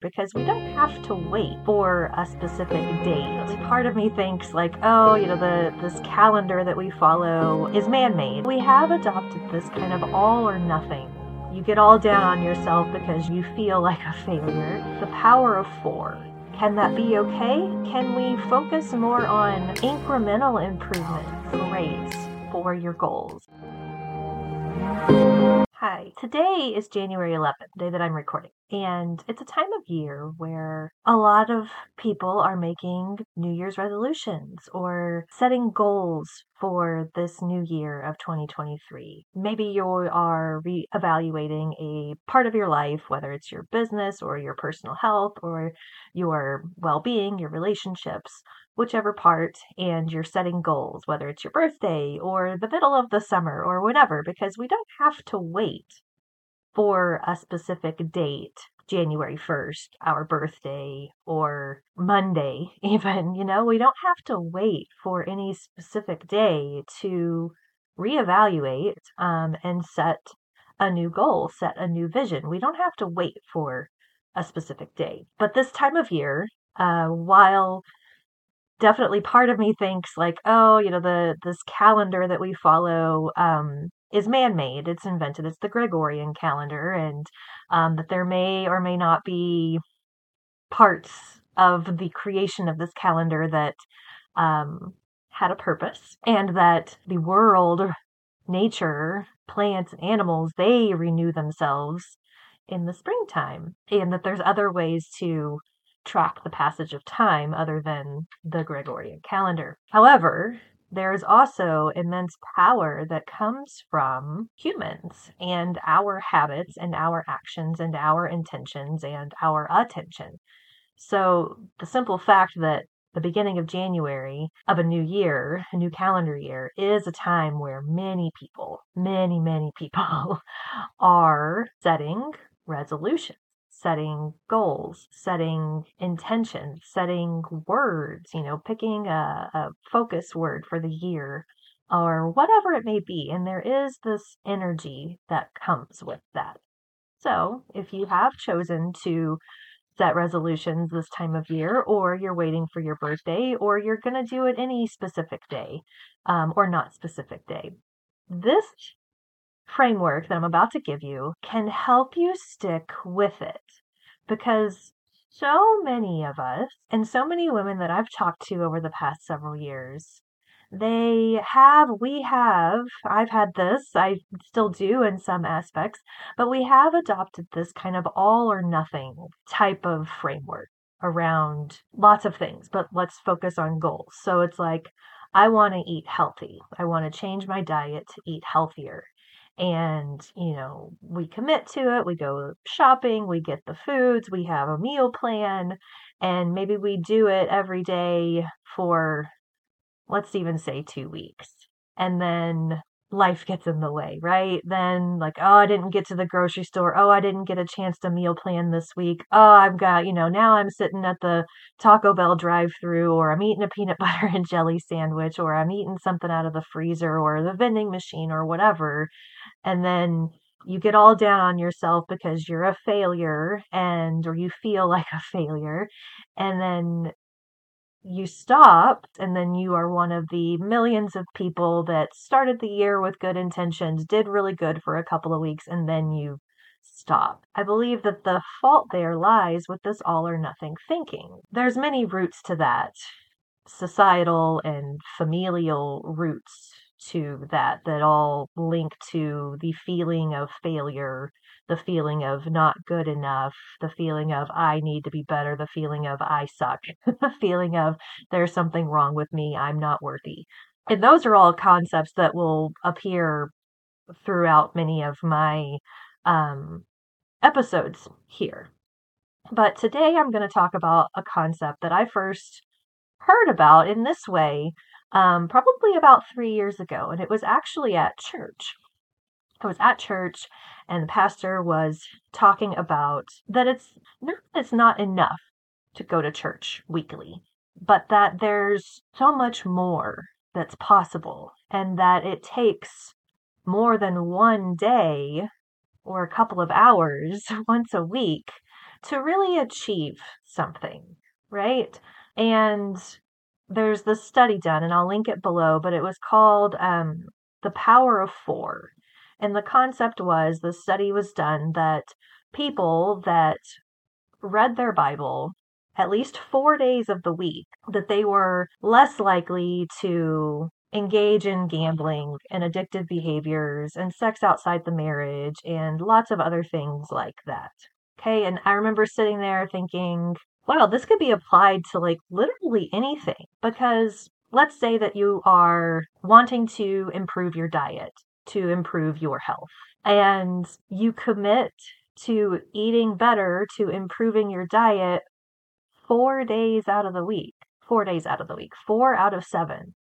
because we don't have to wait for a specific date. Part of me thinks like, oh, you know, the this calendar that we follow is man-made. We have adopted this kind of all or nothing. You get all down on yourself because you feel like a failure. The power of 4. Can that be okay? Can we focus more on incremental improvement, grades for your goals? Hi, today is January 11th, the day that I'm recording. And it's a time of year where a lot of people are making New Year's resolutions or setting goals for this new year of 2023. Maybe you are re-evaluating a part of your life, whether it's your business or your personal health or your well being, your relationships whichever part and you're setting goals, whether it's your birthday or the middle of the summer or whatever, because we don't have to wait for a specific date, January 1st, our birthday, or Monday, even. You know, we don't have to wait for any specific day to reevaluate um, and set a new goal, set a new vision. We don't have to wait for a specific day. But this time of year, uh, while definitely part of me thinks like, oh, you know, the this calendar that we follow um, is man-made. It's invented. It's the Gregorian calendar, and um, that there may or may not be parts of the creation of this calendar that um, had a purpose, and that the world, nature, plants, and animals, they renew themselves in the springtime, and that there's other ways to track the passage of time other than the Gregorian calendar. However, there is also immense power that comes from humans and our habits and our actions and our intentions and our attention. So, the simple fact that the beginning of January of a new year, a new calendar year, is a time where many people, many, many people are setting resolutions setting goals, setting intentions, setting words, you know, picking a, a focus word for the year or whatever it may be. And there is this energy that comes with that. So if you have chosen to set resolutions this time of year, or you're waiting for your birthday, or you're going to do it any specific day um, or not specific day, this framework that I'm about to give you can help you stick with it because so many of us and so many women that I've talked to over the past several years, they have, we have, I've had this, I still do in some aspects, but we have adopted this kind of all or nothing type of framework around lots of things, but let's focus on goals. So it's like, I want to eat healthy. I want to change my diet to eat healthier and you know we commit to it we go shopping we get the foods we have a meal plan and maybe we do it every day for let's even say 2 weeks and then life gets in the way, right? Then, like, oh, I didn't get to the grocery store. Oh, I didn't get a chance to meal plan this week. Oh, I've got, you know, now I'm sitting at the Taco Bell drive through, or I'm eating a peanut butter and jelly sandwich, or I'm eating something out of the freezer or the vending machine or whatever and then you get all down on yourself because you're a failure and or you feel like a failure and then you stop and then you are one of the millions of people that started the year with good intentions did really good for a couple of weeks and then you stop. I believe that the fault there lies with this all or nothing thinking. There's many roots to that societal and familial roots to that that all link to the feeling of failure the feeling of not good enough the feeling of i need to be better the feeling of i suck the feeling of there's something wrong with me i'm not worthy and those are all concepts that will appear throughout many of my um, episodes here. But today i'm going to talk about a concept that i first heard about in this way um, probably about three years ago, and it was actually at church. I was at church, and the pastor was talking about that it's not it's not enough to go to church weekly, but that there's so much more that's possible, and that it takes more than one day or a couple of hours once a week to really achieve something, right? And there's this study done, and I'll link it below, but it was called um, The Power of Four. And the concept was the study was done that people that read their Bible at least four days of the week, that they were less likely to engage in gambling and addictive behaviors and sex outside the marriage and lots of other things like that. Okay, and I remember sitting there thinking, wow, this could be applied to like literally anything because let's say that you are wanting to improve your diet, to improve your health, and you commit to eating better, to improving your diet four days out of the week. Four days out of the week, four out of seven,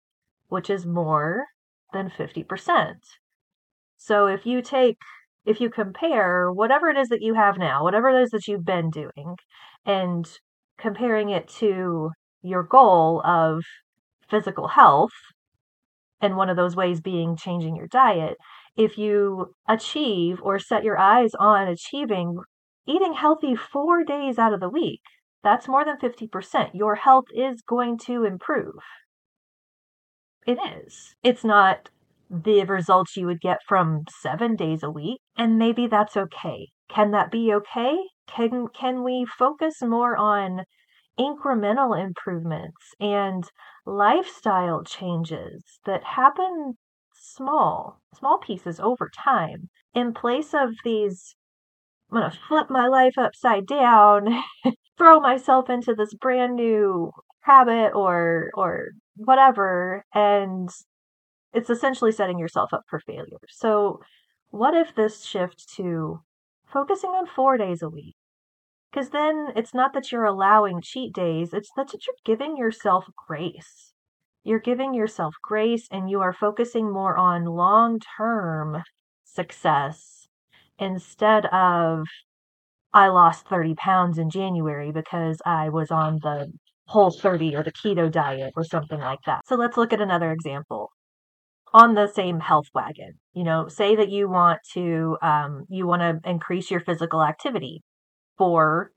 which is more than 50%. So if you take, if you compare whatever it is that you have now, whatever it is that you've been doing, and comparing it to your goal of physical health, and one of those ways being changing your diet, if you achieve or set your eyes on achieving eating healthy four days out of the week, that's more than 50%. Your health is going to improve. It is. It's not the results you would get from seven days a week, and maybe that's okay. Can that be okay? Can, can we focus more on incremental improvements and lifestyle changes that happen small, small pieces over time in place of these I'm going to flip my life upside down, throw myself into this brand new habit or or whatever and it's essentially setting yourself up for failure. So what if this shift to focusing on 4 days a week because then it's not that you're allowing cheat days, it's that you're giving yourself grace. You're giving yourself grace and you are focusing more on long term success instead of, I lost 30 pounds in January because I was on the whole 30 or the keto diet or something like that. So let's look at another example on the same health wagon. You know, say that you want to um, you want to increase your physical activity for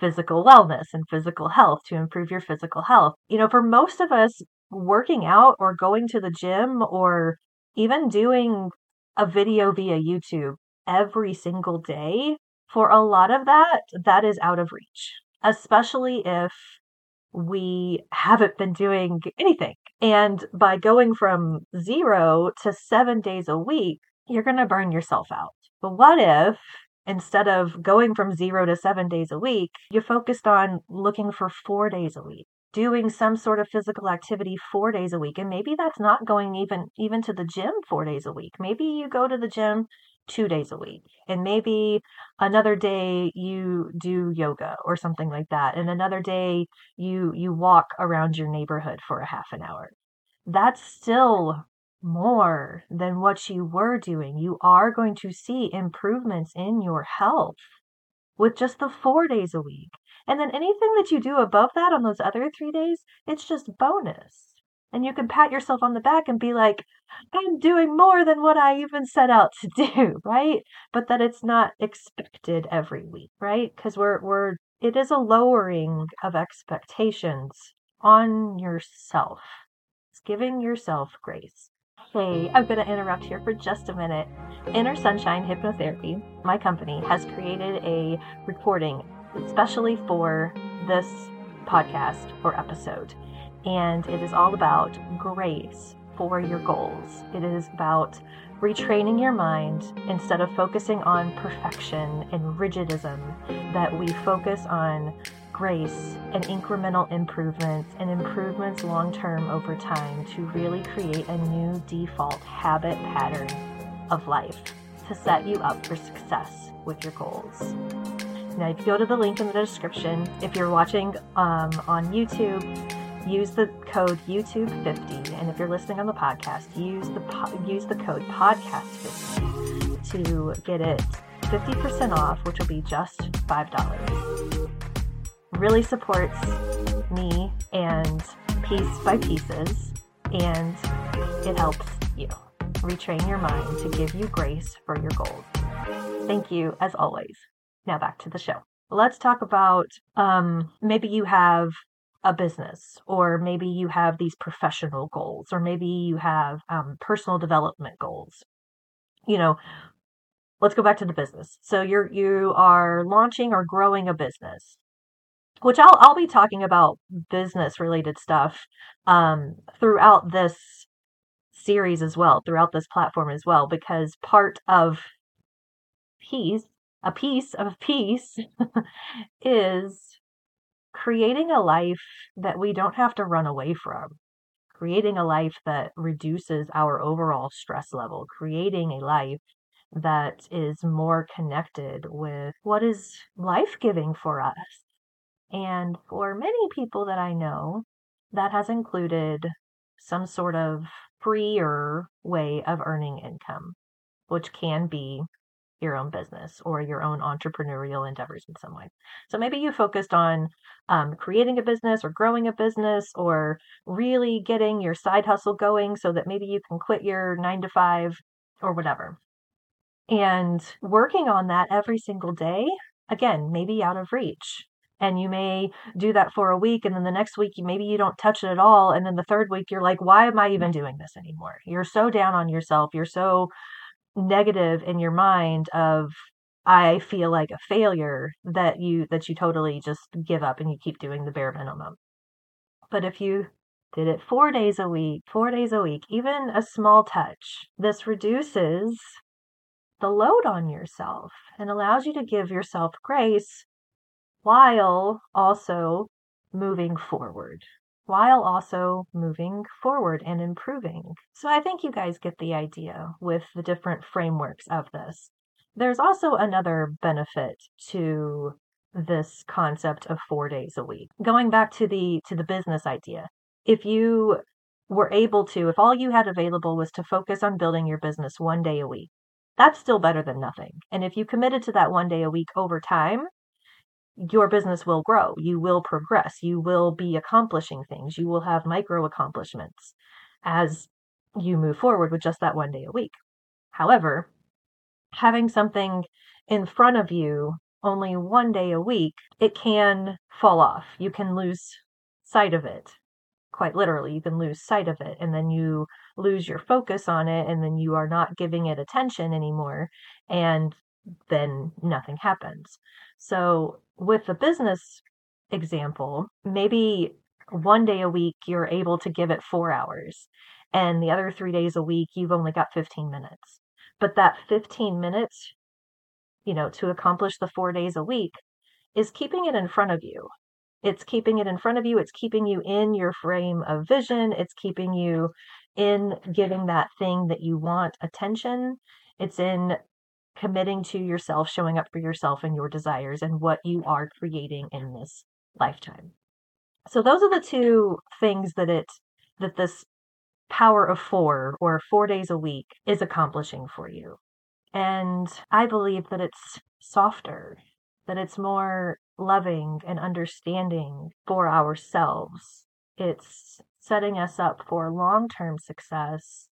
physical wellness and physical health to improve your physical health. You know, for most of us, working out or going to the gym or even doing a video via YouTube every single day, for a lot of that, that is out of reach, especially if we haven't been doing anything. And by going from zero to seven days a week, you're going to burn yourself out. But what if instead of going from zero to seven days a week, you focused on looking for four days a week, doing some sort of physical activity four days a week. And maybe that's not going even even to the gym four days a week. Maybe you go to the gym two days a week. And maybe another day you do yoga or something like that. And another day you you walk around your neighborhood for a half an hour. That's still more than what you were doing. You are going to see improvements in your health with just the four days a week. And then anything that you do above that on those other three days, it's just bonus. And you can pat yourself on the back and be like, I'm doing more than what I even set out to do, right? But that it's not expected every week, right? Because we're, we're, it is a lowering of expectations on yourself. It's giving yourself grace. Hey, I'm going to interrupt here for just a minute. Inner Sunshine Hypnotherapy, my company, has created a recording especially for this podcast or episode. And it is all about grace for your goals. It is about retraining your mind instead of focusing on perfection and rigidism, that we focus on grace and incremental improvements and improvements long term over time to really create a new default habit pattern of life to set you up for success with your goals. Now, if you go to the link in the description, if you're watching um, on YouTube, use the code YouTube50, and if you're listening on the podcast, use the po- use the code Podcast50 to get it 50% off, which will be just five dollars really supports me and piece by pieces, and it helps you retrain your mind to give you grace for your goals. Thank you, as always. Now back to the show. let's talk about um, maybe you have a business, or maybe you have these professional goals, or maybe you have um, personal development goals. You know, let's go back to the business. So you're you are launching or growing a business, which I'll I'll be talking about business related stuff um, throughout this series as well, throughout this platform as well, because part of peace, a piece of peace, is creating a life that we don't have to run away from. Creating a life that reduces our overall stress level, creating a life that is more connected with what is life giving for us. And for many people that I know, that has included some sort of freer way of earning income, which can be your own business or your own entrepreneurial endeavors in some way. So maybe you focused on um, creating a business or growing a business or really getting your side hustle going so that maybe you can quit your nine to five or whatever. And working on that every single day, again, maybe out of reach. And you may do that for a week, and then the next week, maybe you don't touch it at all. And then the third week, you're like, why am I even doing this anymore? You're so down on yourself. You're so negative in your mind of I feel like a failure that you that you totally just give up and you keep doing the bare minimum. But if you did it 4 days a week, 4 days a week, even a small touch, this reduces the load on yourself and allows you to give yourself grace while also moving forward while also moving forward and improving. So I think you guys get the idea with the different frameworks of this. There's also another benefit to this concept of 4 days a week. Going back to the to the business idea. If you were able to if all you had available was to focus on building your business one day a week, that's still better than nothing. And if you committed to that one day a week over time, your business will grow. You will progress. You will be accomplishing things. You will have micro accomplishments as you move forward with just that one day a week. However, having something in front of you only one day a week, it can fall off. You can lose sight of it. Quite literally, you can lose sight of it and then you lose your focus on it and then you are not giving it attention anymore and then nothing happens. So with the business example, maybe one day a week you're able to give it four hours, and the other three days a week you've only got 15 minutes. But that 15 minutes, you know, to accomplish the four days a week is keeping it in front of you. It's keeping it in front of you. It's keeping you in your frame of vision. It's keeping you in giving that thing that you want attention. It's in committing to yourself, showing up for yourself and your desires and what you are creating in this lifetime. So those are the two things that it that this power of 4 or 4 days a week is accomplishing for you. And I believe that it's softer, that it's more loving and understanding for ourselves. It's setting us up for long-term success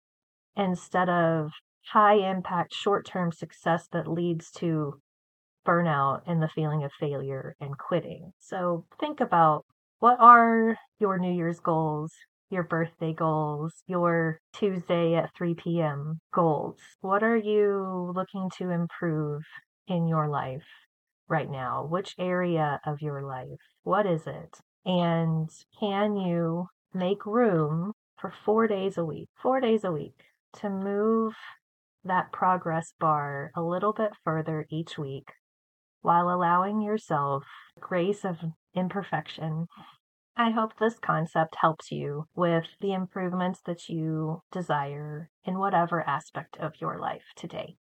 instead of high impact short term success that leads to burnout and the feeling of failure and quitting. So think about what are your New Year's goals, your birthday goals, your Tuesday at 3 p.m. goals? What are you looking to improve in your life right now? Which area of your life? What is it? And can you make room for four days a week, four days a week to move that progress bar a little bit further each week while allowing yourself grace of imperfection. I hope this concept helps you with the improvements that you desire in whatever aspect of your life today.